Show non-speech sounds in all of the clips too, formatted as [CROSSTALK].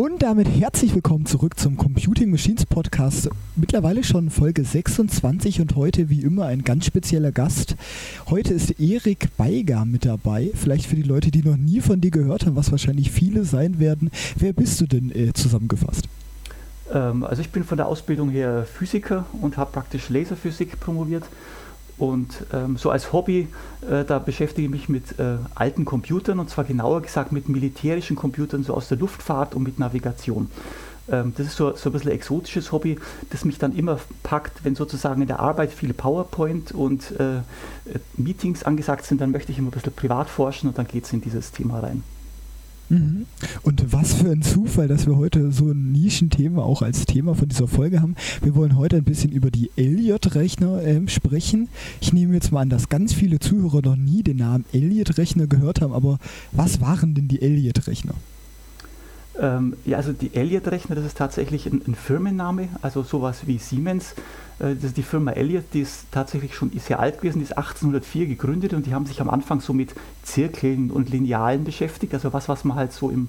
Und damit herzlich willkommen zurück zum Computing Machines Podcast. Mittlerweile schon Folge 26 und heute wie immer ein ganz spezieller Gast. Heute ist Erik Beiger mit dabei. Vielleicht für die Leute, die noch nie von dir gehört haben, was wahrscheinlich viele sein werden. Wer bist du denn äh, zusammengefasst? Ähm, also ich bin von der Ausbildung her Physiker und habe praktisch Laserphysik promoviert und ähm, so als Hobby, äh, da beschäftige ich mich mit äh, alten Computern und zwar genauer gesagt mit militärischen Computern, so aus der Luftfahrt und mit Navigation. Ähm, das ist so, so ein bisschen ein exotisches Hobby, das mich dann immer packt, wenn sozusagen in der Arbeit viele PowerPoint und äh, Meetings angesagt sind, dann möchte ich immer ein bisschen privat forschen und dann geht es in dieses Thema rein. Mhm. Und was für ein Zufall, dass wir heute so ein Nischenthema auch als Thema von dieser Folge haben. Wir wollen heute ein bisschen über die Elliott-Rechner äh, sprechen. Ich nehme jetzt mal an, dass ganz viele Zuhörer noch nie den Namen Elliott-Rechner gehört haben, aber was waren denn die Elliott-Rechner? Ähm, ja, also die Elliott-Rechner, das ist tatsächlich ein, ein, Firmenname, also sowas wie Siemens. Äh, das ist die Firma Elliott, die ist tatsächlich schon sehr alt gewesen, die ist 1804 gegründet und die haben sich am Anfang so mit Zirkeln und Linealen beschäftigt, also was, was man halt so im,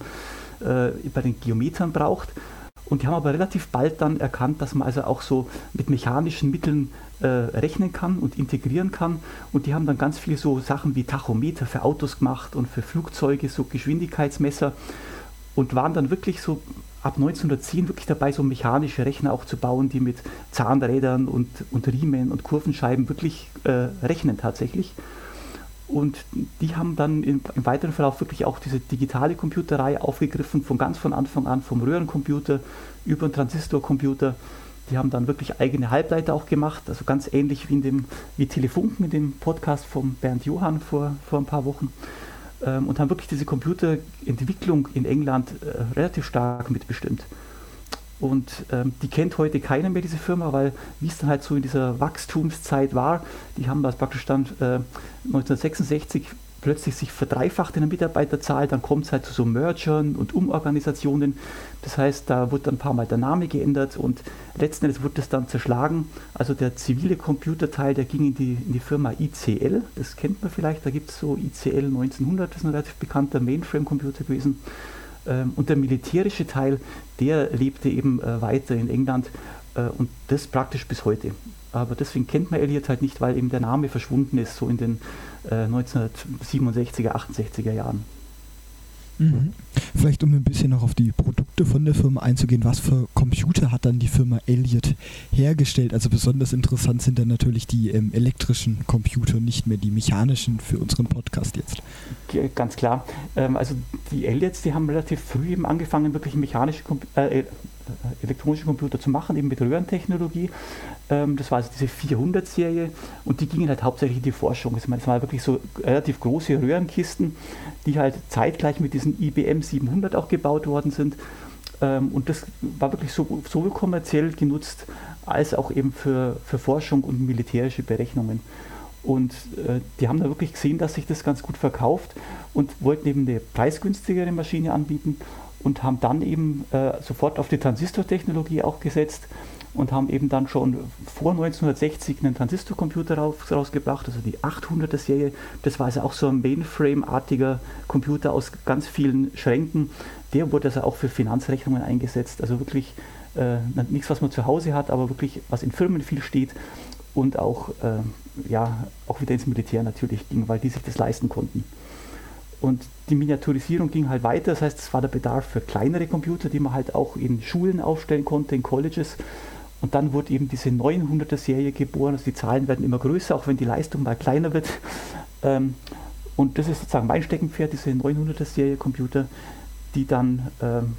äh, bei den Geometern braucht. Und die haben aber relativ bald dann erkannt, dass man also auch so mit mechanischen Mitteln äh, rechnen kann und integrieren kann. Und die haben dann ganz viele so Sachen wie Tachometer für Autos gemacht und für Flugzeuge, so Geschwindigkeitsmesser und waren dann wirklich so ab 1910 wirklich dabei, so mechanische Rechner auch zu bauen, die mit Zahnrädern und, und Riemen und Kurvenscheiben wirklich äh, rechnen tatsächlich. Und die haben dann im, im, weiteren Verlauf wirklich auch diese digitale Computerei aufgegriffen, von ganz von Anfang an, vom Röhrencomputer über den Transistorcomputer. Die haben dann wirklich eigene Halbleiter auch gemacht, also ganz ähnlich wie in dem wie Telefunken in dem Podcast von Bernd Johann vor, vor ein paar Wochen ähm, und haben wirklich diese Computerentwicklung in England äh, relativ stark mitbestimmt. Und ähm, die kennt heute keiner mehr, diese Firma, weil wie es dann halt so in dieser Wachstumszeit war, die haben das praktisch dann äh, 1966 plötzlich sich verdreifacht in der Mitarbeiterzahl, dann kommt es halt zu so Mergern und Umorganisationen. Das heißt, da wurde ein paar Mal der Name geändert und letzten Endes wurde es dann zerschlagen. Also der zivile Computerteil, der ging in die, in die Firma ICL, das kennt man vielleicht, da gibt es so ICL 1900, das ist ein relativ bekannter Mainframe-Computer gewesen. Ähm, und der militärische Teil, der lebte eben äh, weiter in England äh, und das praktisch bis heute. Aber deswegen kennt man Elliot halt nicht, weil eben der Name verschwunden ist, so in den äh, 1967er, 68er Jahren. Mhm. Vielleicht um ein bisschen noch auf die Produkte von der Firma einzugehen, was für Computer hat dann die Firma Elliott hergestellt? Also besonders interessant sind dann natürlich die ähm, elektrischen Computer, nicht mehr die mechanischen für unseren Podcast jetzt. Ganz klar. Ähm, also die Elliots, die haben relativ früh eben angefangen, wirklich mechanische äh, elektronische Computer zu machen, eben mit Röhrentechnologie. Ähm, das war also diese 400-Serie und die gingen halt hauptsächlich in die Forschung. Also, das waren wirklich so relativ große Röhrenkisten, die halt zeitgleich mit diesen IBM 700 auch gebaut worden sind. Ähm, und das war wirklich so, sowohl kommerziell genutzt als auch eben für, für Forschung und militärische Berechnungen. Und äh, die haben da wirklich gesehen, dass sich das ganz gut verkauft und wollten eben eine preisgünstigere Maschine anbieten und haben dann eben äh, sofort auf die Transistortechnologie auch gesetzt und haben eben dann schon vor 1960 einen Transistorcomputer raus, rausgebracht, also die 800er Serie. Das war also auch so ein Mainframe-artiger Computer aus ganz vielen Schränken. Der wurde also auch für Finanzrechnungen eingesetzt. Also wirklich äh, nichts, was man zu Hause hat, aber wirklich was in Firmen viel steht und auch, äh, ja, auch wieder ins Militär natürlich ging, weil die sich das leisten konnten. Und die Miniaturisierung ging halt weiter, das heißt, es war der Bedarf für kleinere Computer, die man halt auch in Schulen aufstellen konnte, in Colleges. Und dann wurde eben diese 900er Serie geboren, also die Zahlen werden immer größer, auch wenn die Leistung mal kleiner wird. [LAUGHS] Ähm, und das ist sozusagen mein Steckenpferd, diese 900er Serie Computer, die dann ähm,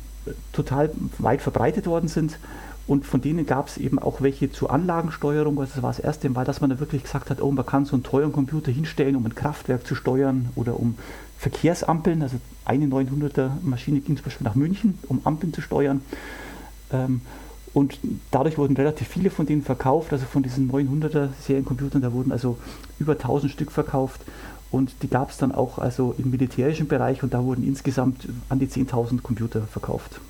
total weit verbreitet worden sind. Und von denen gab es eben auch welche zur Anlagensteuerung. Also das war das erste Mal, dass man da wirklich gesagt hat, oh, man kann so einen teuren Computer hinstellen, um ein Kraftwerk zu steuern oder um Verkehrsampeln. Also eine 900er Maschine ging zum Beispiel nach München, um Ampeln zu steuern. Ähm, und dadurch wurden relativ viele von denen verkauft, also von diesen 900er Seriencomputern, da wurden also über 1000 Stück verkauft. Und die gab es dann auch also im militärischen Bereich und da wurden insgesamt an die 10.000 Computer verkauft.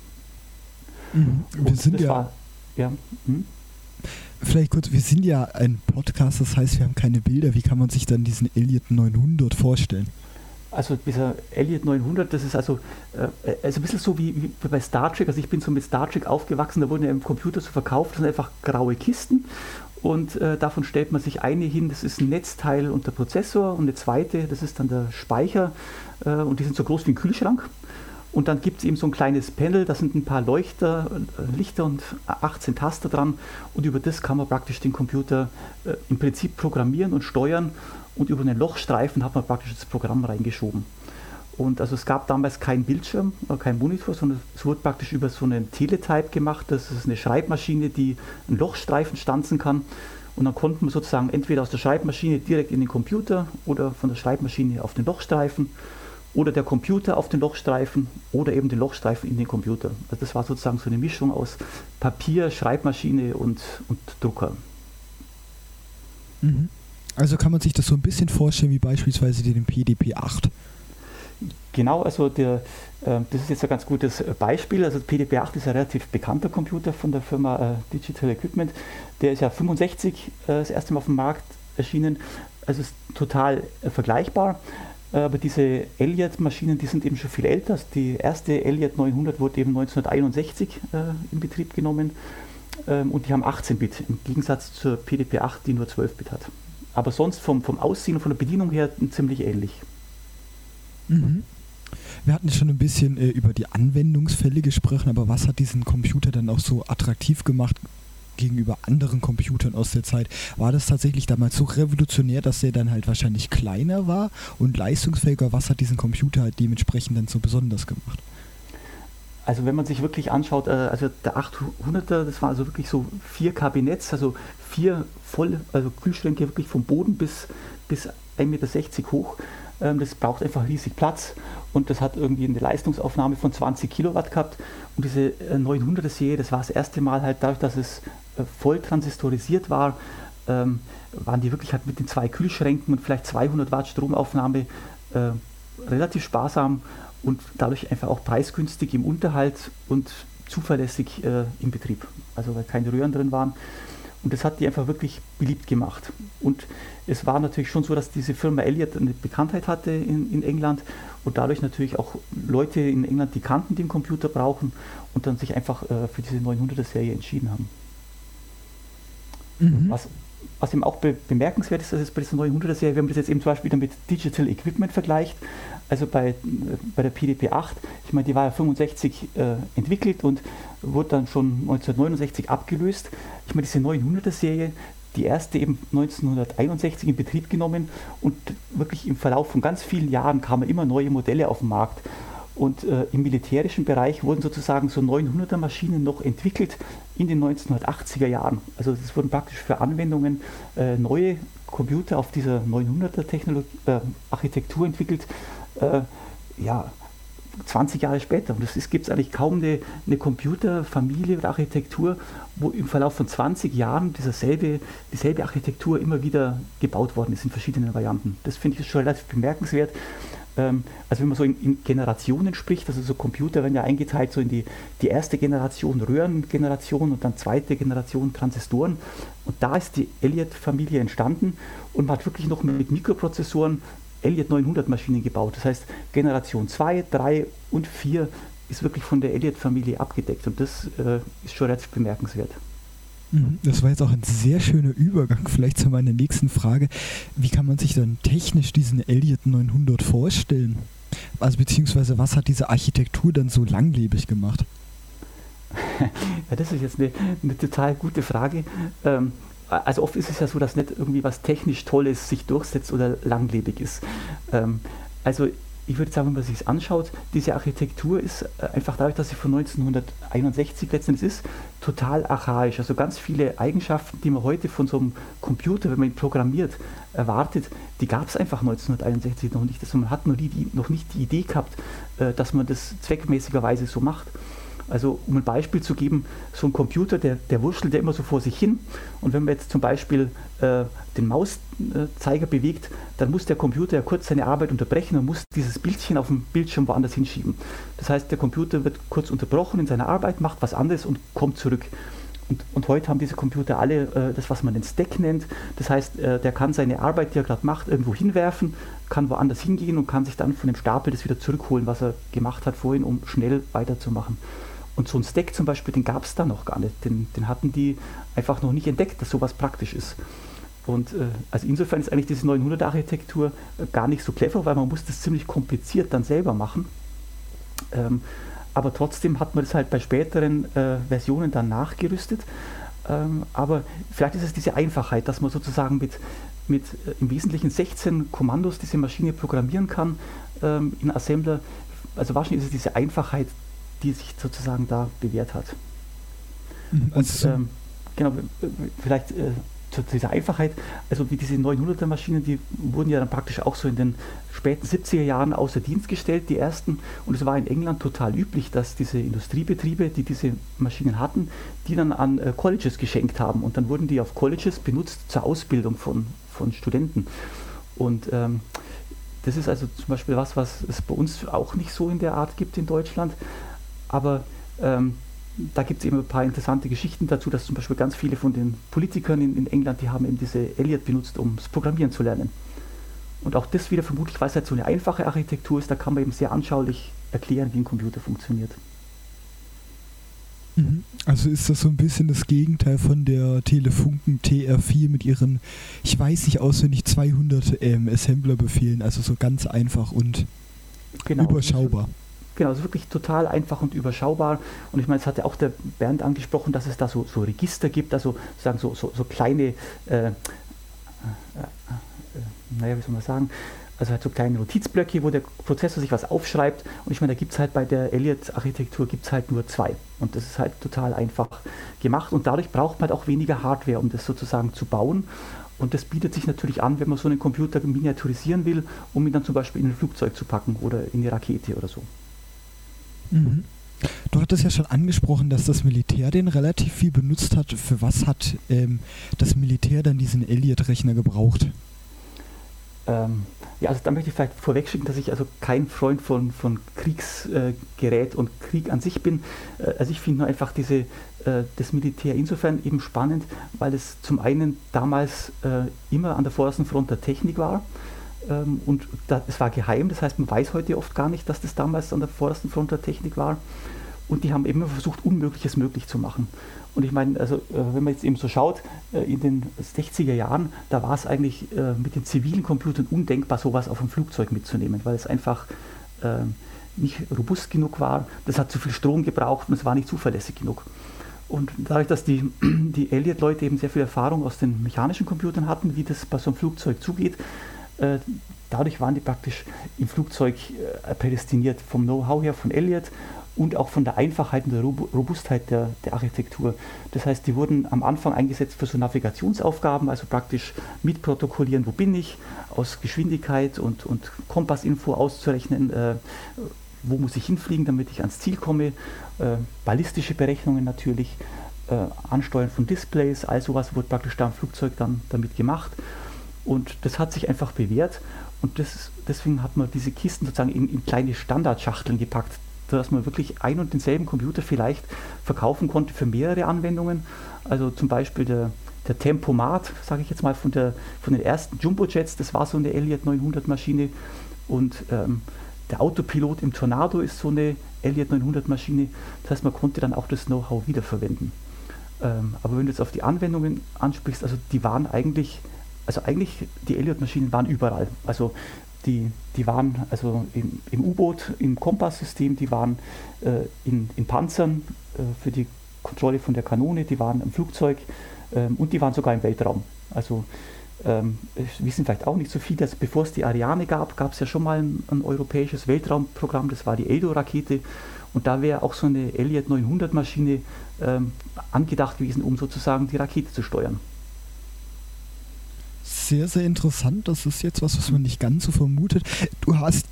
Mhm. Wir sind ja, ja hm? Vielleicht kurz, wir sind ja ein Podcast, das heißt, wir haben keine Bilder. Wie kann man sich dann diesen Elliot 900 vorstellen? Also dieser Elliot 900, das ist also, äh, also ein bisschen so wie, wie, bei Star Trek. Also ich bin so mit Star Trek aufgewachsen, da wurden ja im Computer so verkauft, das sind einfach graue Kisten und äh, davon stellt man sich eine hin, das ist ein Netzteil und der Prozessor und eine zweite, das ist dann der Speicher äh, und die sind so groß wie ein Kühlschrank. Und dann gibt es eben so ein kleines Panel, da sind ein paar Leuchter, äh, Lichter und 18 Taster dran und über das kann man praktisch den Computer äh, im Prinzip programmieren und steuern und über einen Lochstreifen hat man praktisch das Programm reingeschoben. Und also es gab damals keinen Bildschirm, äh, keinen Monitor, sondern es wurde praktisch über so einen Teletype gemacht. Das ist eine Schreibmaschine, die einen Lochstreifen stanzen kann. Und dann konnten wir sozusagen entweder aus der Schreibmaschine direkt in den Computer oder von der Schreibmaschine auf den Lochstreifen oder der Computer auf den Lochstreifen oder eben den Lochstreifen in den Computer. Also das war sozusagen so eine Mischung aus Papier, Schreibmaschine und, und Drucker. Mhm. Also kann man sich das so ein bisschen vorstellen wie beispielsweise den PDP-8. Genau, also der, äh, das ist jetzt ein ganz gutes Beispiel. Also PDP-8 ist ein relativ bekannter Computer von der Firma äh, Digital Equipment. Der ist ja 65 äh, das erste Mal auf dem Markt erschienen. Also ist total äh, vergleichbar. Aber diese Elliott-Maschinen, die sind eben schon viel älter. Die erste Elliott 900 wurde eben 1961 äh, in Betrieb genommen ähm, und die haben 18-Bit im Gegensatz zur PDP-8, die nur 12-Bit hat. Aber sonst vom, vom Aussehen und von der Bedienung her ziemlich ähnlich. Mhm. Wir hatten schon ein bisschen äh, über die Anwendungsfälle gesprochen, aber was hat diesen Computer dann auch so attraktiv gemacht gegenüber anderen Computern aus der Zeit? War das tatsächlich damals so revolutionär, dass er dann halt wahrscheinlich kleiner war und leistungsfähiger? Was hat diesen Computer halt dementsprechend dann so besonders gemacht? Also wenn man sich wirklich anschaut, äh, also der 800er, das war also wirklich so vier Kabinetts, also vier voll, also Kühlschränke wirklich vom Boden bis, bis 1,60 Meter hoch. Ähm, das braucht einfach riesig Platz und das hat irgendwie eine Leistungsaufnahme von 20 Kilowatt gehabt. Und diese 900er äh, das war das erste Mal halt dadurch, dass es voll transistorisiert war, ähm, waren die wirklich halt mit den zwei Kühlschränken und vielleicht 200 Watt Stromaufnahme äh, relativ sparsam und dadurch einfach auch preisgünstig im Unterhalt und zuverlässig äh, im Betrieb. Also weil keine Röhren drin waren. Und das hat die einfach wirklich beliebt gemacht. Und es war natürlich schon so, dass diese Firma Elliott eine Bekanntheit hatte in, in England und dadurch natürlich auch Leute in England, die kannten, den Computer brauchen und dann sich einfach äh, für diese 900er-Serie entschieden haben. Mhm. Was, was eben auch be bemerkenswert ist, dass es bei dieser 900er-Serie, wenn man das jetzt eben zum Beispiel wieder mit Digital Equipment vergleicht, also bei, bei der PDP 8, ich meine, die war ja 65 äh, entwickelt und wurde dann schon 1969 abgelöst. Ich meine, diese 900er-Serie, die erste eben 1961 in Betrieb genommen und wirklich im Verlauf von ganz vielen Jahren kamen immer neue Modelle auf den Markt. Und äh, im militärischen Bereich wurden sozusagen so 900er Maschinen noch entwickelt in den 1980er Jahren. Also es wurden praktisch für Anwendungen äh, neue Computer auf dieser 900er Technologie, äh, Architektur entwickelt. Äh, ja, 20 Jahre später. Und es gibt eigentlich kaum eine, eine, Computerfamilie oder Architektur, wo im Verlauf von 20 Jahren dieselbe, dieselbe Architektur immer wieder gebaut worden ist in verschiedenen Varianten. Das finde ich schon relativ bemerkenswert. Ähm, also wenn man so in, in, Generationen spricht, also so Computer werden ja eingeteilt so in die, die erste Generation Röhrengeneration und dann zweite Generation Transistoren. Und da ist die Elliott-Familie entstanden und man hat wirklich noch mit Mikroprozessoren Elliott 900 Maschinen gebaut. Das heißt, Generation 2, 3 und 4 ist wirklich von der Elliott-Familie abgedeckt und das äh, ist schon relativ bemerkenswert. Mhm. Das war jetzt auch ein sehr schöner Übergang vielleicht zu meiner nächsten Frage. Wie kann man sich dann technisch diesen Elliott 900 vorstellen? Also beziehungsweise was hat diese Architektur dann so langlebig gemacht? [LAUGHS] Ja, das ist jetzt eine, eine total gute Frage. Ähm, also oft ist es ja so, dass nicht irgendwie was technisch Tolles sich durchsetzt oder langlebig ist. Ähm, also ich würde sagen, wenn man sich es anschaut, diese Architektur ist äh, einfach dadurch, dass sie von 1961 letztendlich ist, total archaisch. Also ganz viele Eigenschaften, die man heute von so einem Computer, wenn man ihn programmiert, erwartet, die gab es einfach 1961 noch nicht. Also man hat noch, die, noch nicht die Idee gehabt, äh, dass man das zweckmäßigerweise so macht. Also um ein Beispiel zu geben, so ein Computer, der, der wurschtelt ja immer so vor sich hin. Und wenn man jetzt zum Beispiel äh, den Mauszeiger bewegt, dann muss der Computer ja kurz seine Arbeit unterbrechen und muss dieses Bildchen auf dem Bildschirm woanders hinschieben. Das heißt, der Computer wird kurz unterbrochen in seiner Arbeit, macht was anderes und kommt zurück. Und, und, heute haben diese Computer alle äh, das, was man den Stack nennt. Das heißt, äh, der kann seine Arbeit, die er gerade macht, irgendwo hinwerfen, kann woanders hingehen und kann sich dann von dem Stapel das wieder zurückholen, was er gemacht hat vorhin, um schnell weiterzumachen. Und so ein Stack zum Beispiel, den gab es da noch gar nicht. Den, den hatten die einfach noch nicht entdeckt, dass sowas praktisch ist. Und äh, also insofern ist eigentlich diese 900-Architektur äh, gar nicht so clever, weil man muss das ziemlich kompliziert dann selber machen. Ähm, aber trotzdem hat man das halt bei späteren äh, Versionen dann nachgerüstet. Ähm, aber vielleicht ist es diese Einfachheit, dass man sozusagen mit, mit äh, im Wesentlichen 16 Kommandos diese Maschine programmieren kann ähm, in Assembler. Also wahrscheinlich ist es diese Einfachheit, die sich sozusagen da bewährt hat. Mhm, also Und, ähm, genau, vielleicht äh, zu dieser Einfachheit, also wie diese 900er Maschinen, die wurden ja dann praktisch auch so in den späten 70er Jahren außer Dienst gestellt, die ersten. Und es war in England total üblich, dass diese Industriebetriebe, die diese Maschinen hatten, die dann an äh, Colleges geschenkt haben. Und dann wurden die auf Colleges benutzt zur Ausbildung von, von Studenten. Und ähm, das ist also zum Beispiel was, was es bei uns auch nicht so in der Art gibt in Deutschland. Aber ähm, da gibt es eben ein paar interessante Geschichten dazu, dass zum Beispiel ganz viele von den Politikern in, in England, die haben eben diese Elliot benutzt, um das Programmieren zu lernen. Und auch das wieder vermutlich, weil es halt so eine einfache Architektur ist, da kann man eben sehr anschaulich erklären, wie ein Computer funktioniert. Mhm. Also ist das so ein bisschen das Gegenteil von der Telefunken TR4 mit ihren, ich weiß nicht auswendig, 200 ähm, Assembler-Befehlen, also so ganz einfach und genau. überschaubar. Genau, es ist wirklich total einfach und überschaubar. Und ich meine, es hat ja auch der Bernd angesprochen, dass es da so, so Register gibt, also sozusagen so, so, so kleine, äh, äh, äh, naja, wie soll man sagen, also halt so kleine Notizblöcke, wo der Prozessor sich was aufschreibt. Und ich meine, da gibt es halt bei der Elliott-Architektur gibt es halt nur zwei. Und das ist halt total einfach gemacht. Und dadurch braucht man halt auch weniger Hardware, um das sozusagen zu bauen. Und das bietet sich natürlich an, wenn man so einen Computer miniaturisieren will, um ihn dann zum Beispiel in ein Flugzeug zu packen oder in eine Rakete oder so. Mhm. Du hattest ja schon angesprochen, dass das Militär den relativ viel benutzt hat. Für was hat ähm, das Militär dann diesen Elliot-Rechner gebraucht? Ähm, ja, also da möchte ich vielleicht vorwegschicken, dass ich also kein Freund von, von Kriegsgerät äh, und Krieg an sich bin. Äh, also ich finde nur einfach diese, äh, das Militär insofern eben spannend, weil es zum einen damals äh, immer an der vordersten Front der Technik war ähm, und es war geheim, das heißt, man weiß heute oft gar nicht, dass das damals an der vordersten Front der Technik war. Und die haben immer versucht, Unmögliches möglich zu machen. Und ich meine, also äh, wenn man jetzt eben so schaut, äh, in den 60er Jahren, da war es eigentlich äh, mit den zivilen Computern undenkbar, sowas auf ein Flugzeug mitzunehmen, weil es einfach nicht robust genug war. Das hat zu viel Strom gebraucht und es war nicht zuverlässig genug. Und dadurch, dass die, [CLEARS THROAT] die Elliott-Leute eben sehr viel Erfahrung aus den mechanischen Computern hatten, wie das bei so einem Flugzeug zugeht, dadurch waren die praktisch im Flugzeug äh, prädestiniert vom Know-how her von Elliott und auch von der Einfachheit und der Robustheit der, der, Architektur. Das heißt, die wurden am Anfang eingesetzt für so Navigationsaufgaben, also praktisch mitprotokollieren, wo bin ich, aus Geschwindigkeit und, und Kompassinfo auszurechnen, äh, wo muss ich hinfliegen, damit ich ans Ziel komme, äh, ballistische Berechnungen natürlich, äh, Ansteuern von Displays, all sowas wurde praktisch da im Flugzeug dann damit gemacht. Und das hat sich einfach bewährt und das, deswegen hat man diese Kisten sozusagen in, in kleine Standardschachteln gepackt, sodass man wirklich ein und denselben Computer vielleicht verkaufen konnte für mehrere Anwendungen. Also zum Beispiel der, der Tempomat, sage ich jetzt mal, von, der, von den ersten Jumbo-Jets, das war so eine Elliott 900 Maschine und ähm, der Autopilot im Tornado ist so eine Elliott 900 Maschine. Das heißt, man konnte dann auch das Know-how wiederverwenden. Ähm, aber wenn du jetzt auf die Anwendungen ansprichst, also die waren eigentlich also eigentlich die Elliott-Maschinen waren überall. Also die, die waren also im, im U-Boot, im Kompasssystem, die waren äh, in, in Panzern äh, für die Kontrolle von der Kanone, die waren im Flugzeug ähm, und die waren sogar im Weltraum. Also ähm, wissen vielleicht auch nicht so viel, dass bevor es die Ariane gab, gab es ja schon mal ein, ein, europäisches Weltraumprogramm, das war die Edo-Rakete und da wäre auch so eine Elliott 900 Maschine ähm, angedacht gewesen, um sozusagen die Rakete zu steuern sehr, sehr interessant. Das ist jetzt was, was man nicht ganz so vermutet. Du hast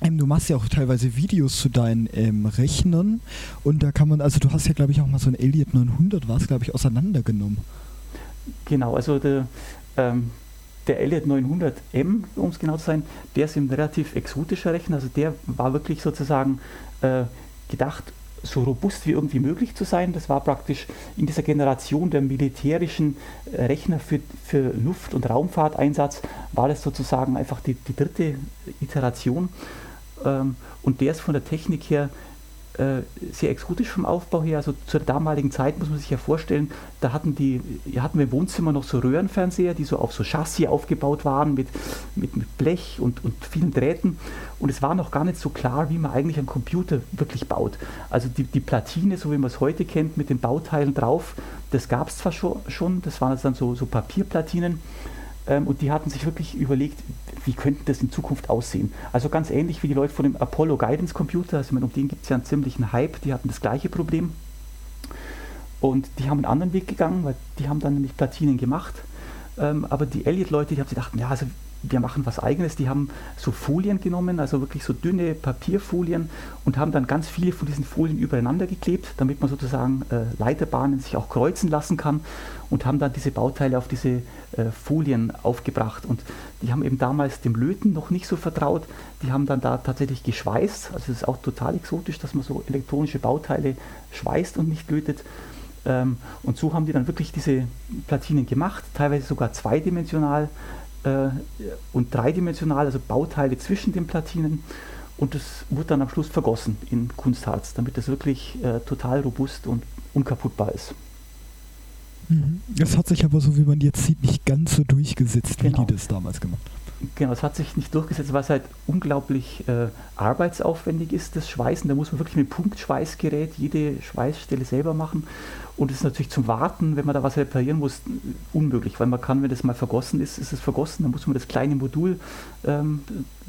ähm, du machst ja auch teilweise Videos zu deinen ähm, Rechnern und da kann man, also du hast ja glaube ich auch mal so ein Elliot 900, war es glaube ich, auseinandergenommen. Genau, also der, ähm, der Elliot 900M, um es genau zu sein, der ist ein relativ exotischer Rechner, also der war wirklich sozusagen äh, gedacht so robust wie irgendwie möglich zu sein. Das war praktisch in dieser Generation der militärischen äh, Rechner für, für Luft- und Raumfahrteinsatz, war das sozusagen einfach die, die dritte Iteration. Ähm, und der ist von der Technik her sehr exotisch vom Aufbau her. Also zur damaligen Zeit muss man sich ja vorstellen, da hatten, die, hatten wir im Wohnzimmer noch so Röhrenfernseher, die so auf so Chassis aufgebaut waren mit, mit, mit Blech und, und vielen Drähten. Und es war noch gar nicht so klar, wie man eigentlich einen Computer wirklich baut. Also die, die Platine, so wie man es heute kennt, mit den Bauteilen drauf, das gab es zwar schon, das waren dann so, so Papierplatinen ähm, und die hatten sich wirklich überlegt, wie könnte das in Zukunft aussehen. Also ganz ähnlich wie die Leute von dem Apollo Guidance Computer, also um den gibt es ja einen ziemlichen Hype, die hatten das gleiche Problem. Und die haben einen anderen Weg gegangen, weil die haben dann nämlich Platinen gemacht. Ähm, aber die Elliott-Leute, die haben sich gedacht, ja, also wir machen was eigenes. Die haben so Folien genommen, also wirklich so dünne Papierfolien und haben dann ganz viele von diesen Folien übereinander geklebt, damit man sozusagen äh, Leiterbahnen sich auch kreuzen lassen kann und haben dann diese Bauteile auf diese äh, Folien aufgebracht. Und die haben eben damals dem Löten noch nicht so vertraut. Die haben dann da tatsächlich geschweißt. Also es ist auch total exotisch, dass man so elektronische Bauteile schweißt und nicht lötet. Ähm, und so haben die dann wirklich diese Platinen gemacht, teilweise sogar zweidimensional äh, und dreidimensional, also Bauteile zwischen den Platinen. Und das wurde dann am Schluss vergossen in Kunstharz, damit das wirklich äh, total robust und unkaputtbar ist. Mhm. Das hat sich aber so, wie man jetzt sieht, nicht ganz so durchgesetzt, genau. wie die das damals gemacht haben. Genau, es hat sich nicht durchgesetzt, weil es halt unglaublich äh, arbeitsaufwendig ist, das Schweißen. Da muss man wirklich mit Punktschweißgerät jede Schweißstelle selber machen. Und es ist natürlich zum Warten, wenn man da was reparieren muss, unmöglich, weil man kann, wenn das mal vergossen ist, ist es vergossen, dann muss man das kleine Modul, ähm,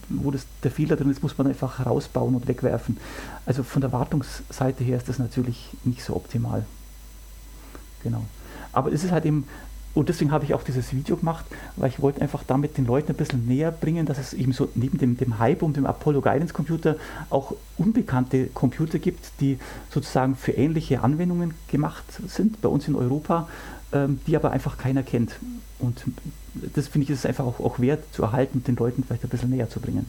wo das, der Fehler drin ist, muss man einfach rausbauen und wegwerfen. Also von der Wartungsseite her ist das natürlich nicht so optimal. Genau. Aber es ist halt eben und deswegen habe ich auch dieses Video gemacht, weil ich wollte einfach damit den Leuten ein bisschen näher bringen, dass es eben so neben dem, dem Hype um den Apollo Guidance Computer auch unbekannte Computer gibt, die sozusagen für ähnliche Anwendungen gemacht sind bei uns in Europa, ähm, die aber einfach keiner kennt. Und das finde ich ist einfach auch, auch wert zu erhalten und den Leuten vielleicht ein bisschen näher zu bringen.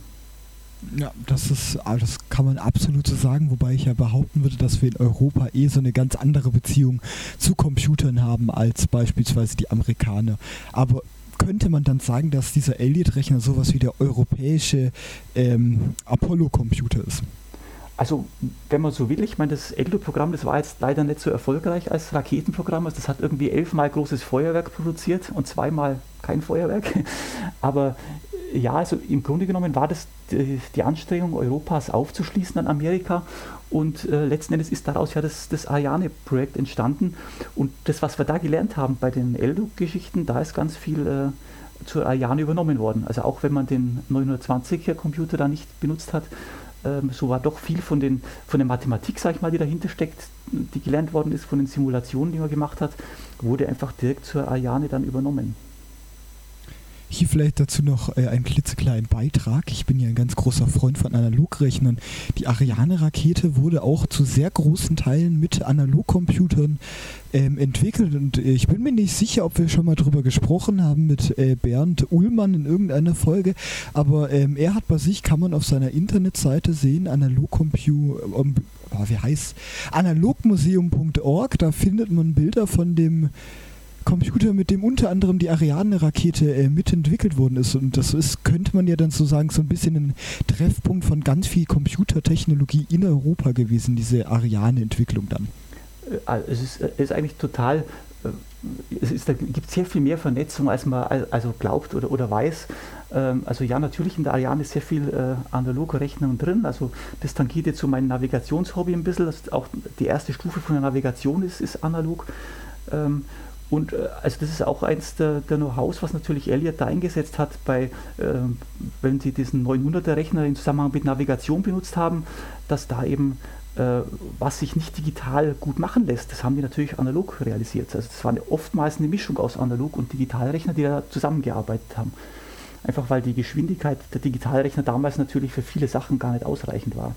Ja, das ist, ah, das kann man absolut so sagen, wobei ich ja behaupten würde, dass wir in Europa eh so eine ganz andere Beziehung zu Computern haben als beispielsweise die Amerikaner. Aber könnte man dann sagen, dass dieser Elliott-Rechner sowas wie der europäische ähm, Apollo-Computer ist? Also, wenn man so will, ich meine, das Elliott-Programm, das war jetzt leider nicht so erfolgreich als Raketenprogramm. Also das hat irgendwie elfmal großes Feuerwerk produziert und zweimal kein Feuerwerk. [LAUGHS] Aber ja, also im Grunde genommen war das die, Anstrengung Europas aufzuschließen an Amerika und äh, letzten Endes ist daraus ja das, das Ariane-Projekt entstanden und das, was wir da gelernt haben bei den Eldo-Geschichten, da ist ganz viel äh, zur Ariane übernommen worden. Also auch wenn man den 920er Computer da nicht benutzt hat, ähm, so war doch viel von, den, von der Mathematik, sag ich mal, die dahinter steckt, die gelernt worden ist, von den Simulationen, die man gemacht hat, wurde einfach direkt zur Ariane dann übernommen. Hier vielleicht dazu noch äh, einen klitzekleinen Beitrag. Ich bin ja ein ganz großer Freund von Analogrechnern. Die Ariane-Rakete wurde auch zu sehr großen Teilen mit Analogcomputern ähm, entwickelt und äh, ich bin mir nicht sicher, ob wir schon mal drüber gesprochen haben mit äh, Bernd Ullmann in irgendeiner Folge, aber ähm, er hat bei sich, kann man auf seiner Internetseite sehen, Analogcomputer, ähm, wie heißt analogmuseum.org, da findet man Bilder von dem Computer, mit dem unter anderem die Ariane-Rakete äh, mitentwickelt worden ist. Und das ist, könnte man ja dann so sagen, so ein bisschen ein Treffpunkt von ganz viel Computertechnologie in Europa gewesen, diese Ariane-Entwicklung dann. Äh, es ist, es ist eigentlich total äh, es ist, da gibt sehr viel mehr Vernetzung, als man also glaubt oder, oder weiß. Ähm, also ja, natürlich in der Ariane ist sehr viel äh, analoge Rechnung drin. Also das tangiert jetzt so mein Navigationshobby ein bisschen. Das auch die erste Stufe von der Navigation ist, ist analog. Ähm, und äh, also das ist auch eins der, der Know-hows, was natürlich Elliot da eingesetzt hat, bei, äh, wenn sie diesen 900er Rechner im Zusammenhang mit Navigation benutzt haben, dass da eben äh, was sich nicht digital gut machen lässt, das haben die natürlich analog realisiert. Also das war oftmals eine Mischung aus analog und Digitalrechner, die da zusammengearbeitet haben. Einfach weil die Geschwindigkeit der Digitalrechner damals natürlich für viele Sachen gar nicht ausreichend war.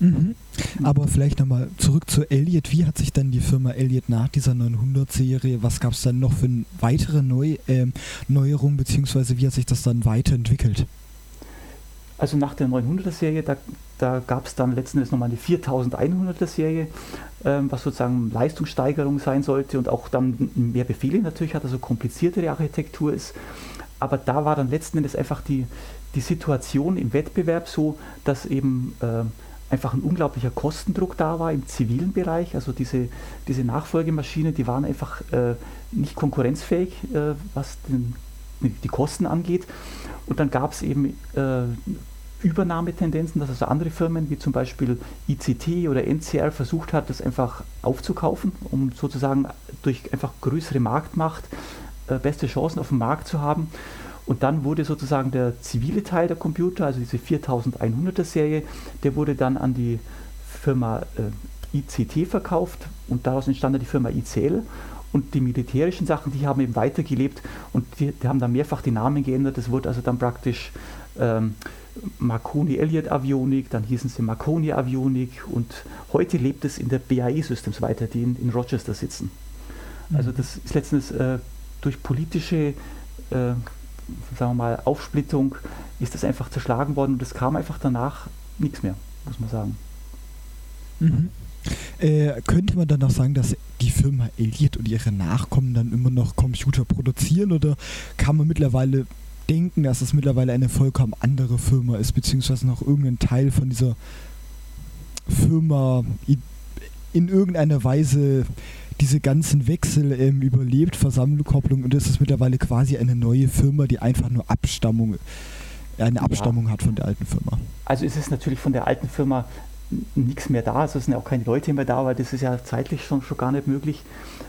Mhm. Aber vielleicht nochmal zurück zu Elliot. Wie hat sich dann die Firma Elliot nach dieser 900-Serie, was gab es dann noch für weitere Neu äh, Neuerungen, beziehungsweise wie hat sich das dann weiterentwickelt? Also nach der 900er-Serie, da, da gab es dann letzten Endes nochmal eine 4100er Serie, ähm, was sozusagen Leistungssteigerung sein sollte und auch dann mehr Befehle natürlich hat, also kompliziertere Architektur ist. Aber da war dann letzten Endes einfach die, die Situation im Wettbewerb so, dass eben äh, einfach ein unglaublicher Kostendruck da war im zivilen Bereich. Also diese, diese Nachfolgemaschinen, die waren einfach äh, nicht konkurrenzfähig, äh, was den, die Kosten angeht. Und dann gab es eben äh, Übernahmetendenzen, dass also andere Firmen wie zum Beispiel ICT oder NCR versucht hat, das einfach aufzukaufen, um sozusagen durch einfach größere Marktmacht äh, beste Chancen auf dem Markt zu haben. Und dann wurde sozusagen der zivile Teil der Computer, also diese 4100er Serie, der wurde dann an die Firma äh, ICT verkauft und daraus entstand dann die Firma ICL. Und die militärischen Sachen, die haben eben weitergelebt und die, die haben dann mehrfach die Namen geändert. Das wurde also dann praktisch ähm, Marconi Elliott Avionik, dann hießen sie Marconi Avionik und heute lebt es in der BAE Systems weiter, die in, in Rochester sitzen. Mhm. Also das ist letztens äh, durch politische äh, sagen wir mal, Aufsplittung ist das einfach zerschlagen worden und es kam einfach danach nichts mehr, muss man sagen. Mhm. Äh, könnte man dann noch sagen, dass die Firma Elliott und ihre Nachkommen dann immer noch Computer produzieren oder kann man mittlerweile denken, dass es mittlerweile eine vollkommen andere Firma ist, beziehungsweise noch irgendein Teil von dieser Firma in irgendeiner Weise diese ganzen Wechsel ähm, überlebt, Versammlungskopplung und es ist mittlerweile quasi eine neue Firma, die einfach nur Abstammung, eine Abstammung ja. hat von der alten Firma. Also ist es natürlich von der alten Firma nichts mehr da, also es sind ja auch keine Leute mehr da, weil das ist ja zeitlich schon, schon gar nicht möglich.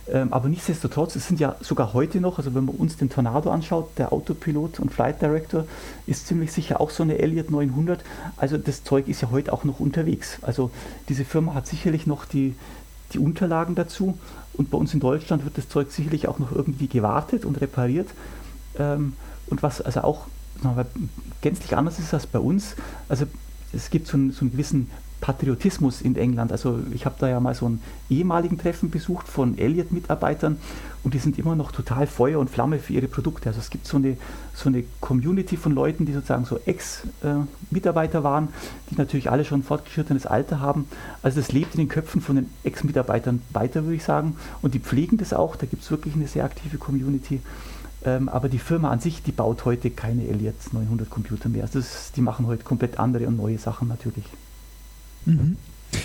Ähm, aber nichtsdestotrotz, es sind ja sogar heute noch, also wenn man uns den Tornado anschaut, der Autopilot und Flight Director ist ziemlich sicher auch so eine Elliott 900. Also das Zeug ist ja heute auch noch unterwegs. Also diese Firma hat sicherlich noch die, die Unterlagen dazu und bei uns in Deutschland wird das Zeug sicherlich auch noch irgendwie gewartet und repariert. Ähm, und was also auch gänzlich anders ist als bei uns, also es gibt so einen, so einen gewissen Patriotismus in England. Also ich habe da ja mal so einen ehemaligen Treffen besucht von Elliott-Mitarbeitern und die sind immer noch total Feuer und Flamme für ihre Produkte. Also es gibt so eine, so eine Community von Leuten, die sozusagen so Ex-Mitarbeiter waren, die natürlich alle schon fortgeschrittenes Alter haben. Also das lebt in den Köpfen von den Ex-Mitarbeitern weiter, würde ich sagen. Und die pflegen das auch. Da gibt es wirklich eine sehr aktive Community. Ähm, aber die Firma an sich, die baut heute keine Elliott 900 Computer mehr. Also das, die machen heute komplett andere und neue Sachen natürlich. Mhm.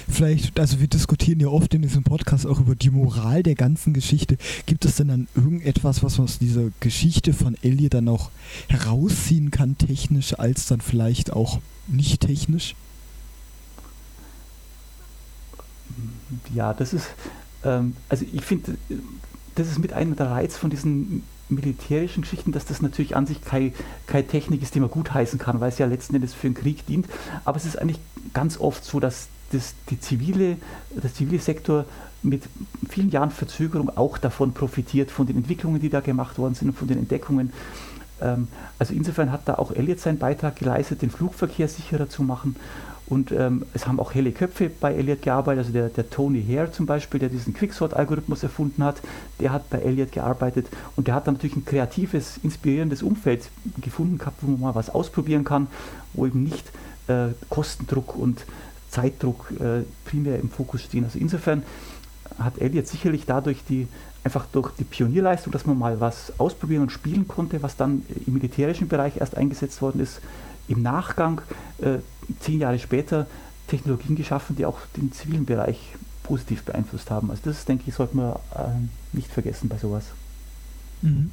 Vielleicht, also wir diskutieren ja oft in diesem Podcast auch über die Moral der ganzen Geschichte. Gibt es denn dann irgendetwas, was man aus dieser Geschichte von Elliot dann auch herausziehen kann, technisch, als dann vielleicht auch nicht technisch? Ja, das ist, ähm, also ich finde, das ist mit einem der Reiz von diesen militärischen Geschichten, dass das natürlich an sich keine, keine Technik ist, die man gutheißen kann, weil es ja letzten Endes für den Krieg dient. Aber es ist eigentlich ganz oft so, dass das, die zivile, der zivile Sektor mit vielen Jahren Verzögerung auch davon profitiert, von den Entwicklungen, die da gemacht worden sind und von den Entdeckungen. Ähm, also insofern hat da auch Elliot seinen Beitrag geleistet, den Flugverkehr sicherer zu machen. Und ähm, es haben auch helle Köpfe bei Elliot gearbeitet, also der, der Tony Hare zum Beispiel, der diesen Quicksort-Algorithmus erfunden hat, der hat bei Elliot gearbeitet und der hat dann natürlich ein kreatives, inspirierendes Umfeld gefunden gehabt, wo man mal was ausprobieren kann, wo eben nicht äh, Kostendruck und Zeitdruck äh, primär im Fokus stehen. Also insofern hat Elliot sicherlich dadurch die einfach durch die Pionierleistung, dass man mal was ausprobieren und spielen konnte, was dann im militärischen Bereich erst eingesetzt worden ist, im Nachgang, äh, zehn Jahre später, Technologien geschaffen, die auch den zivilen Bereich positiv beeinflusst haben. Also das, denke ich, sollte man äh, nicht vergessen bei sowas. Mhm.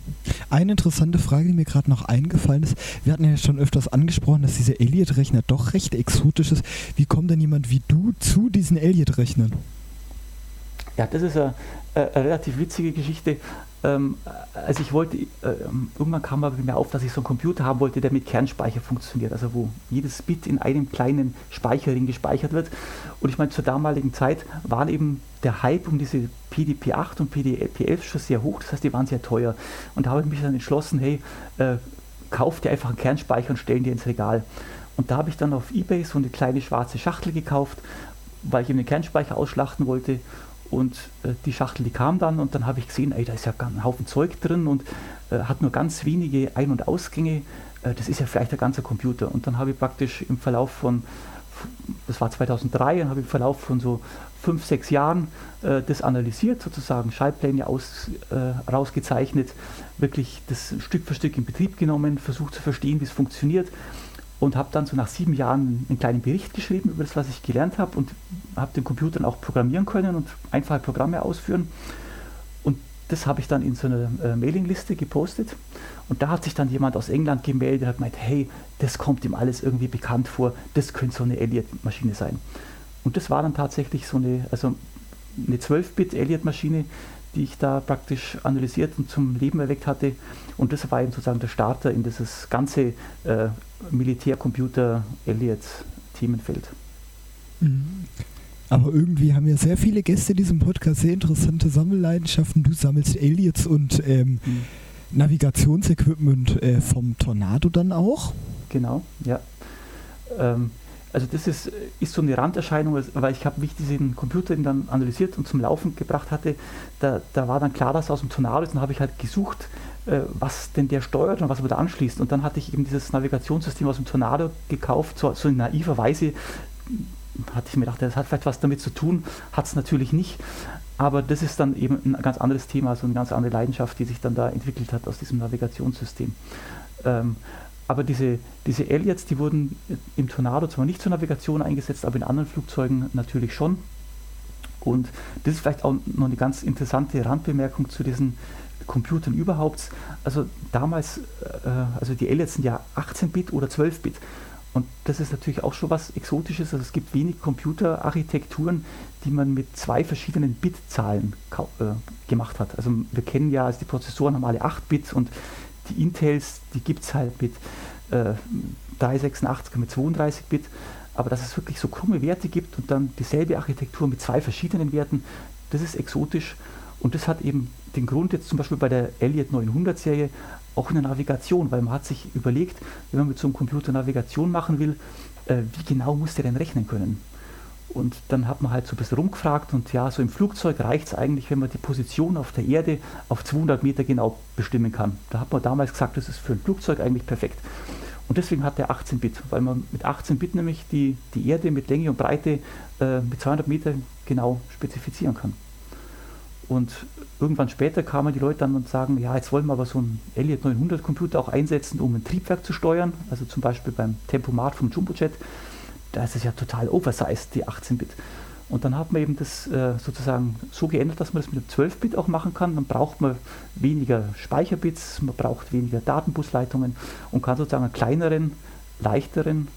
Eine interessante Frage, die mir gerade noch eingefallen ist, wir hatten ja schon öfters angesprochen, dass dieser Elliott-Rechner doch recht exotisch ist. Wie kommt denn jemand wie du zu diesen Elliott-Rechnern? Ja, das ist eine, eine relativ witzige Geschichte. Ähm, also ich wollte, äh, irgendwann kam aber mir auf, dass ich so einen Computer haben wollte, der mit Kernspeicher funktioniert, also wo jedes Bit in einem kleinen Speicherring gespeichert wird. Und ich meine, zur damaligen Zeit waren eben der Hype um diese PDP-8 und PDP-11 schon sehr hoch, das heißt, die waren sehr teuer. Und da habe ich mich dann entschlossen, hey, äh, kauf dir einfach einen Kernspeicher und stell ihn dir ins Regal. Und da habe ich dann auf Ebay so eine kleine schwarze Schachtel gekauft, weil ich eben den Kernspeicher ausschlachten wollte und äh, die Schachtel, die kam dann und dann habe ich gesehen, ey, da ist ja ein Haufen Zeug drin und äh, hat nur ganz wenige Ein- und Ausgänge. Äh, das ist ja vielleicht ein ganzer Computer. Und dann habe ich praktisch im Verlauf von, das war 2003 und habe im Verlauf von so fünf, sechs Jahren äh, das analysiert, sozusagen Schaltpläne aus, äh, rausgezeichnet, wirklich das Stück für Stück in Betrieb genommen, versucht zu verstehen, wie es funktioniert und habe dann so nach sieben Jahren einen kleinen Bericht geschrieben über das, was ich gelernt habe und habe den Computer dann auch programmieren können und einfache Programme ausführen. Und das habe ich dann in so eine äh, Mailingliste gepostet. Und da hat sich dann jemand aus England gemeldet und hat gemeint, hey, das kommt ihm alles irgendwie bekannt vor, das könnte so eine Elliot-Maschine sein. Und das war dann tatsächlich so eine, also eine 12-Bit Elliot-Maschine, die ich da praktisch analysiert und zum Leben erweckt hatte. Und das war eben sozusagen der Starter in dieses ganze äh, Militärcomputer-Elliot-Themenfeld. Mhm. Aber irgendwie haben ja sehr viele Gäste in diesem Podcast sehr interessante Sammelleidenschaften. Du sammelst Elliot's und ähm, mhm. Navigationsequipment äh, vom Tornado dann auch? Genau, ja. Ähm, also das ist, ist so eine Randerscheinung, weil ich habe, wie ich diesen Computer dann analysiert und zum Laufen gebracht hatte, da, da war dann klar, dass aus dem Tornado ist und habe ich halt gesucht, äh, was denn der steuert und was man da anschließt. Und dann hatte ich eben dieses Navigationssystem aus dem Tornado gekauft, so, so in naiver Weise hatte ich mir gedacht, das hat vielleicht was damit zu tun, hat es natürlich nicht. Aber das ist dann eben ein ganz anderes Thema, so eine ganz andere Leidenschaft, die sich dann da entwickelt hat aus diesem Navigationssystem. Ähm, aber diese, diese Elliots, die wurden im Tornado zwar nicht zur Navigation eingesetzt, aber in anderen Flugzeugen natürlich schon. Und das ist vielleicht auch noch eine ganz interessante Randbemerkung zu diesen Computern überhaupt. Also damals, äh, also die Elliots sind ja 18-Bit oder 12-Bit. Und das ist natürlich auch schon was Exotisches. Also es gibt wenig Computerarchitekturen, die man mit zwei verschiedenen Bitzahlen äh, gemacht hat. Also wir kennen ja, also die Prozessoren haben alle 8 Bit und die Intels, die gibt es halt mit äh, 386 mit 32 Bit, aber dass es wirklich so krumme Werte gibt und dann dieselbe Architektur mit zwei verschiedenen Werten, das ist exotisch und das hat eben den Grund jetzt zum Beispiel bei der Elliott 900 Serie auch in der Navigation, weil man hat sich überlegt, wenn man mit so einem Computer Navigation machen will, äh, wie genau muss der denn rechnen können? Und dann hat man halt so ein bisschen rumgefragt und ja, so im Flugzeug reicht es eigentlich, wenn man die Position auf der Erde auf 200 Meter genau bestimmen kann. Da hat man damals gesagt, das ist für ein Flugzeug eigentlich perfekt. Und deswegen hat der 18-Bit, weil man mit 18-Bit nämlich die, die Erde mit Länge und Breite äh, mit 200 Meter genau spezifizieren kann. Und irgendwann später kamen die Leute dann und sagen, ja, jetzt wollen wir aber so einen Elliott 900 Computer auch einsetzen, um ein Triebwerk zu steuern, also zum Beispiel beim Tempomat vom Jumbojet da ist es ja total oversized, die 18-Bit. Und dann hat man eben das äh, sozusagen so geändert, dass man das mit dem 12-Bit auch machen kann. Dann braucht man weniger Speicherbits, man braucht weniger Datenbusleitungen und kann sozusagen einen kleineren, leichteren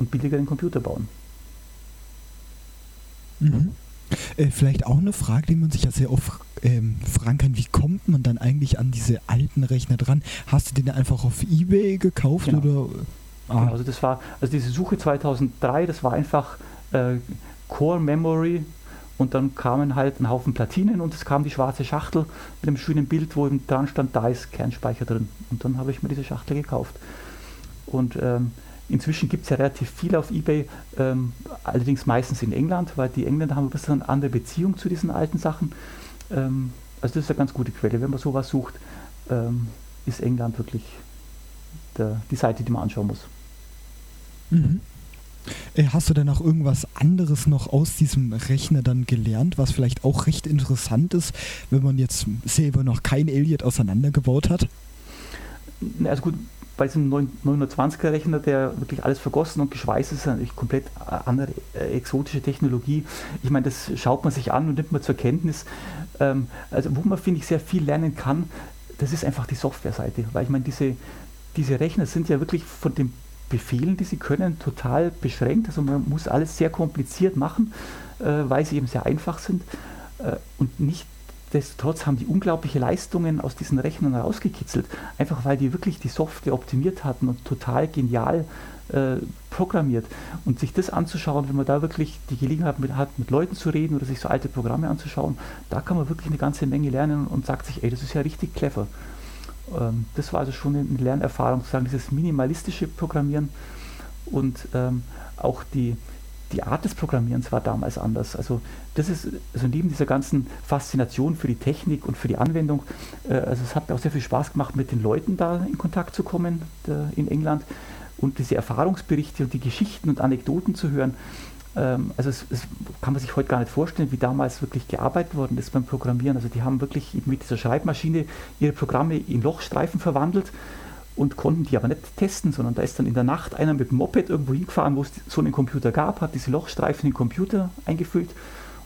und billigeren Computer bauen. Mhm. Äh, vielleicht auch eine Frage, die man sich ja sehr oft ähm, fragen kann, wie kommt man dann eigentlich an diese alten Rechner dran? Hast du den einfach auf Ebay gekauft genau. oder Ah. Genau, also das war, also diese Suche 2003, das war einfach äh, Core Memory und dann kamen halt ein Haufen Platinen und es kam die schwarze Schachtel mit einem schönen Bild, wo dran stand, da ist Kernspeicher drin. Und dann habe ich mir diese Schachtel gekauft. Und ähm, inzwischen gibt es ja relativ viel auf Ebay, ähm, allerdings meistens in England, weil die Engländer haben ein bisschen eine andere Beziehung zu diesen alten Sachen. Ähm, also das ist eine ganz gute Quelle. Wenn man sowas sucht, ähm, ist England wirklich der, die Seite, die man anschauen muss. Mhm. Äh, hast du denn auch irgendwas anderes noch aus diesem Rechner dann gelernt, was vielleicht auch recht interessant ist, wenn man jetzt selber noch kein Elliot auseinandergebaut hat? Also gut, bei diesem 920er Rechner, der wirklich alles vergossen und geschweißt ist, ist natürlich komplett andere äh, exotische Technologie. Ich meine, das schaut man sich an und nimmt man zur Kenntnis. Ähm, also wo man, finde ich, sehr viel lernen kann, das ist einfach die Softwareseite. Weil ich meine, diese, diese Rechner sind ja wirklich von dem Befehlen, die sie können, total beschränkt. Also man muss alles sehr kompliziert machen, äh, weil sie eben sehr einfach sind. Äh, und nichtsdestotrotz haben die unglaubliche Leistungen aus diesen Rechnern herausgekitzelt, einfach weil die wirklich die Software optimiert hatten und total genial äh, programmiert. Und sich das anzuschauen, wenn man da wirklich die Gelegenheit mit, hat, mit Leuten zu reden oder sich so alte Programme anzuschauen, da kann man wirklich eine ganze Menge lernen und sagt sich, ey, das ist ja richtig clever. Ähm, das war also schon eine Lernerfahrung, sozusagen dieses minimalistische Programmieren und ähm, auch die, die Art des Programmierens war damals anders. Also das ist, also neben dieser ganzen Faszination für die Technik und für die Anwendung, äh, also es hat mir auch sehr viel Spaß gemacht, mit den Leuten da in Kontakt zu kommen in England, und diese Erfahrungsberichte und die Geschichten und Anekdoten zu hören, also es, es, kann man sich heute gar nicht vorstellen, wie damals wirklich gearbeitet worden ist beim Programmieren. Also die haben wirklich mit dieser Schreibmaschine ihre Programme in Lochstreifen verwandelt und konnten die aber nicht testen, sondern da ist dann in der Nacht einer mit dem Moped irgendwo hingefahren, wo es so einen Computer gab, hat diese Lochstreifen in den Computer eingefüllt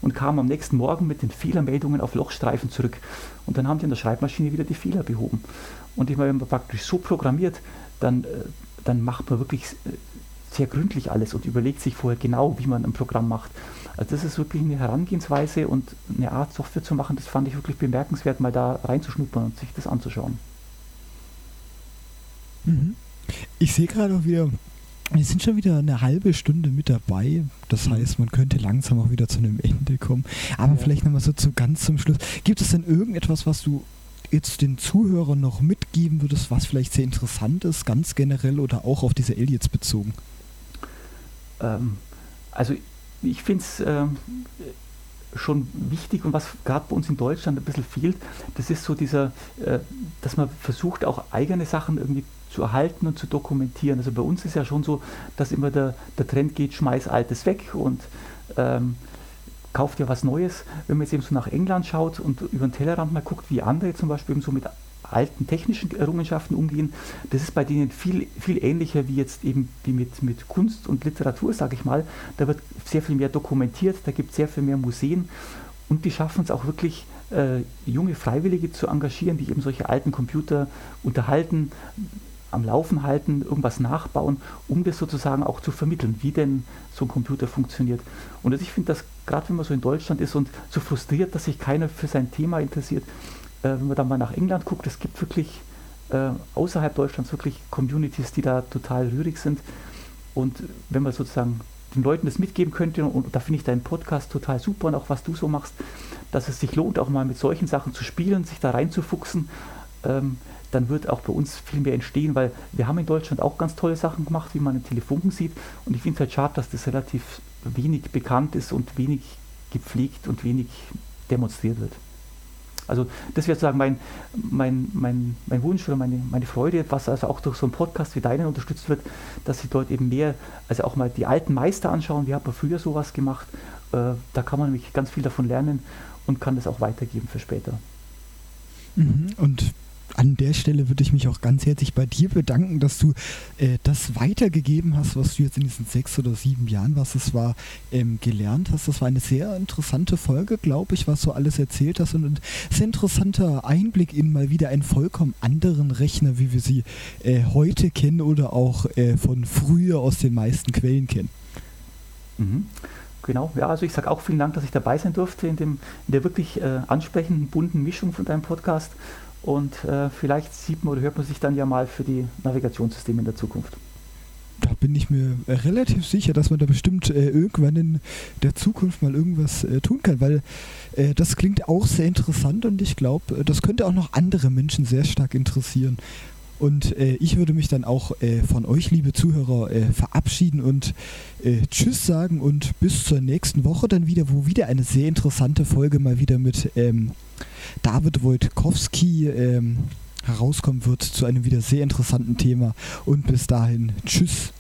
und kam am nächsten Morgen mit den Fehlermeldungen auf Lochstreifen zurück. Und dann haben die in der Schreibmaschine wieder die Fehler behoben. Und ich meine, wenn man praktisch so programmiert, dann, äh, dann macht man wirklich äh, sehr gründlich alles und überlegt sich vorher genau, wie man ein Programm macht. Also das ist wirklich eine Herangehensweise und eine Art Software zu machen, das fand ich wirklich bemerkenswert, mal da reinzuschnuppern und sich das anzuschauen. Mhm. Ich sehe gerade auch wieder, wir sind schon wieder eine halbe Stunde mit dabei. Das mhm. heißt, man könnte langsam auch wieder zu einem Ende kommen. Aber ja. vielleicht nochmal so zu ganz zum Schluss. Gibt es denn irgendetwas, was du jetzt den Zuhörern noch mitgeben würdest, was vielleicht sehr interessant ist, ganz generell oder auch auf diese Aliens bezogen? Ähm, also ich finde es ähm, schon wichtig und was gerade bei uns in Deutschland ein bisschen fehlt, das ist so dieser, äh, dass man versucht auch eigene Sachen irgendwie zu erhalten und zu dokumentieren. Also bei uns ist ja schon so, dass immer der, der Trend geht, schmeiß Altes weg und ähm, kauft ja was Neues. Wenn man jetzt eben so nach England schaut und über den Tellerrand mal guckt, wie andere zum Beispiel eben so mit alten technischen Errungenschaften umgehen, das ist bei denen viel, viel ähnlicher wie jetzt eben wie mit, mit Kunst und Literatur, sage ich mal. Da wird sehr viel mehr dokumentiert, da gibt es sehr viel mehr Museen und die schaffen es auch wirklich, äh, junge Freiwillige zu engagieren, die eben solche alten Computer unterhalten, am Laufen halten, irgendwas nachbauen, um das sozusagen auch zu vermitteln, wie denn so ein Computer funktioniert. Und also ich finde das, gerade wenn man so in Deutschland ist und so frustriert, dass sich keiner für sein Thema interessiert, äh, wenn man dann mal nach England guckt, es gibt wirklich äh, außerhalb Deutschlands wirklich Communities, die da total rührig sind. Und wenn man sozusagen den Leuten das mitgeben könnte, und, da finde ich deinen Podcast total super und auch was du so machst, dass es sich lohnt, auch mal mit solchen Sachen zu spielen, sich da reinzufuchsen, ähm, dann wird auch bei uns viel mehr entstehen, weil wir haben in Deutschland auch ganz tolle Sachen gemacht, wie man im Telefunken sieht. Und ich finde es halt schade, dass das relativ wenig bekannt ist und wenig gepflegt und wenig demonstriert wird. Also das wäre sozusagen mein, mein, mein, mein Wunsch oder meine, meine Freude, was also auch durch so einen Podcast wie deinen unterstützt wird, dass sie dort eben mehr, also auch mal die alten Meister anschauen, wie hat man früher sowas gemacht, äh, da kann man nämlich ganz viel davon lernen und kann das auch weitergeben für später. Mhm. Und an der Stelle würde ich mich auch ganz herzlich bei dir bedanken, dass du äh, das weitergegeben hast, was du jetzt in diesen sechs oder sieben Jahren, was es war, ähm, gelernt hast. Das war eine sehr interessante Folge, glaube ich, was du alles erzählt hast und ein sehr interessanter Einblick in mal wieder einen vollkommen anderen Rechner, wie wir sie äh, heute kennen oder auch äh, von früher aus den meisten Quellen kennen. Mhm. Genau, ja, also ich sage auch vielen Dank, dass ich dabei sein durfte in, dem, in der wirklich äh, ansprechenden, bunten Mischung von deinem Podcast. Und äh, vielleicht sieht man oder hört man sich dann ja mal für die Navigationssysteme in der Zukunft. Da bin ich mir äh, relativ sicher, dass man da bestimmt äh, irgendwann in der Zukunft mal irgendwas äh, tun kann, weil äh, das klingt auch sehr interessant und ich glaube, äh, das könnte auch noch andere Menschen sehr stark interessieren. Und äh, ich würde mich dann auch äh, von euch, liebe Zuhörer, äh, verabschieden und Tschüss sagen und bis zur nächsten Woche dann wieder, wo wieder eine sehr interessante Folge mal wieder mit ähm, David Wojtkowski ähm, herauskommen wird zu einem wieder sehr interessanten Thema. Und bis dahin, tschüss.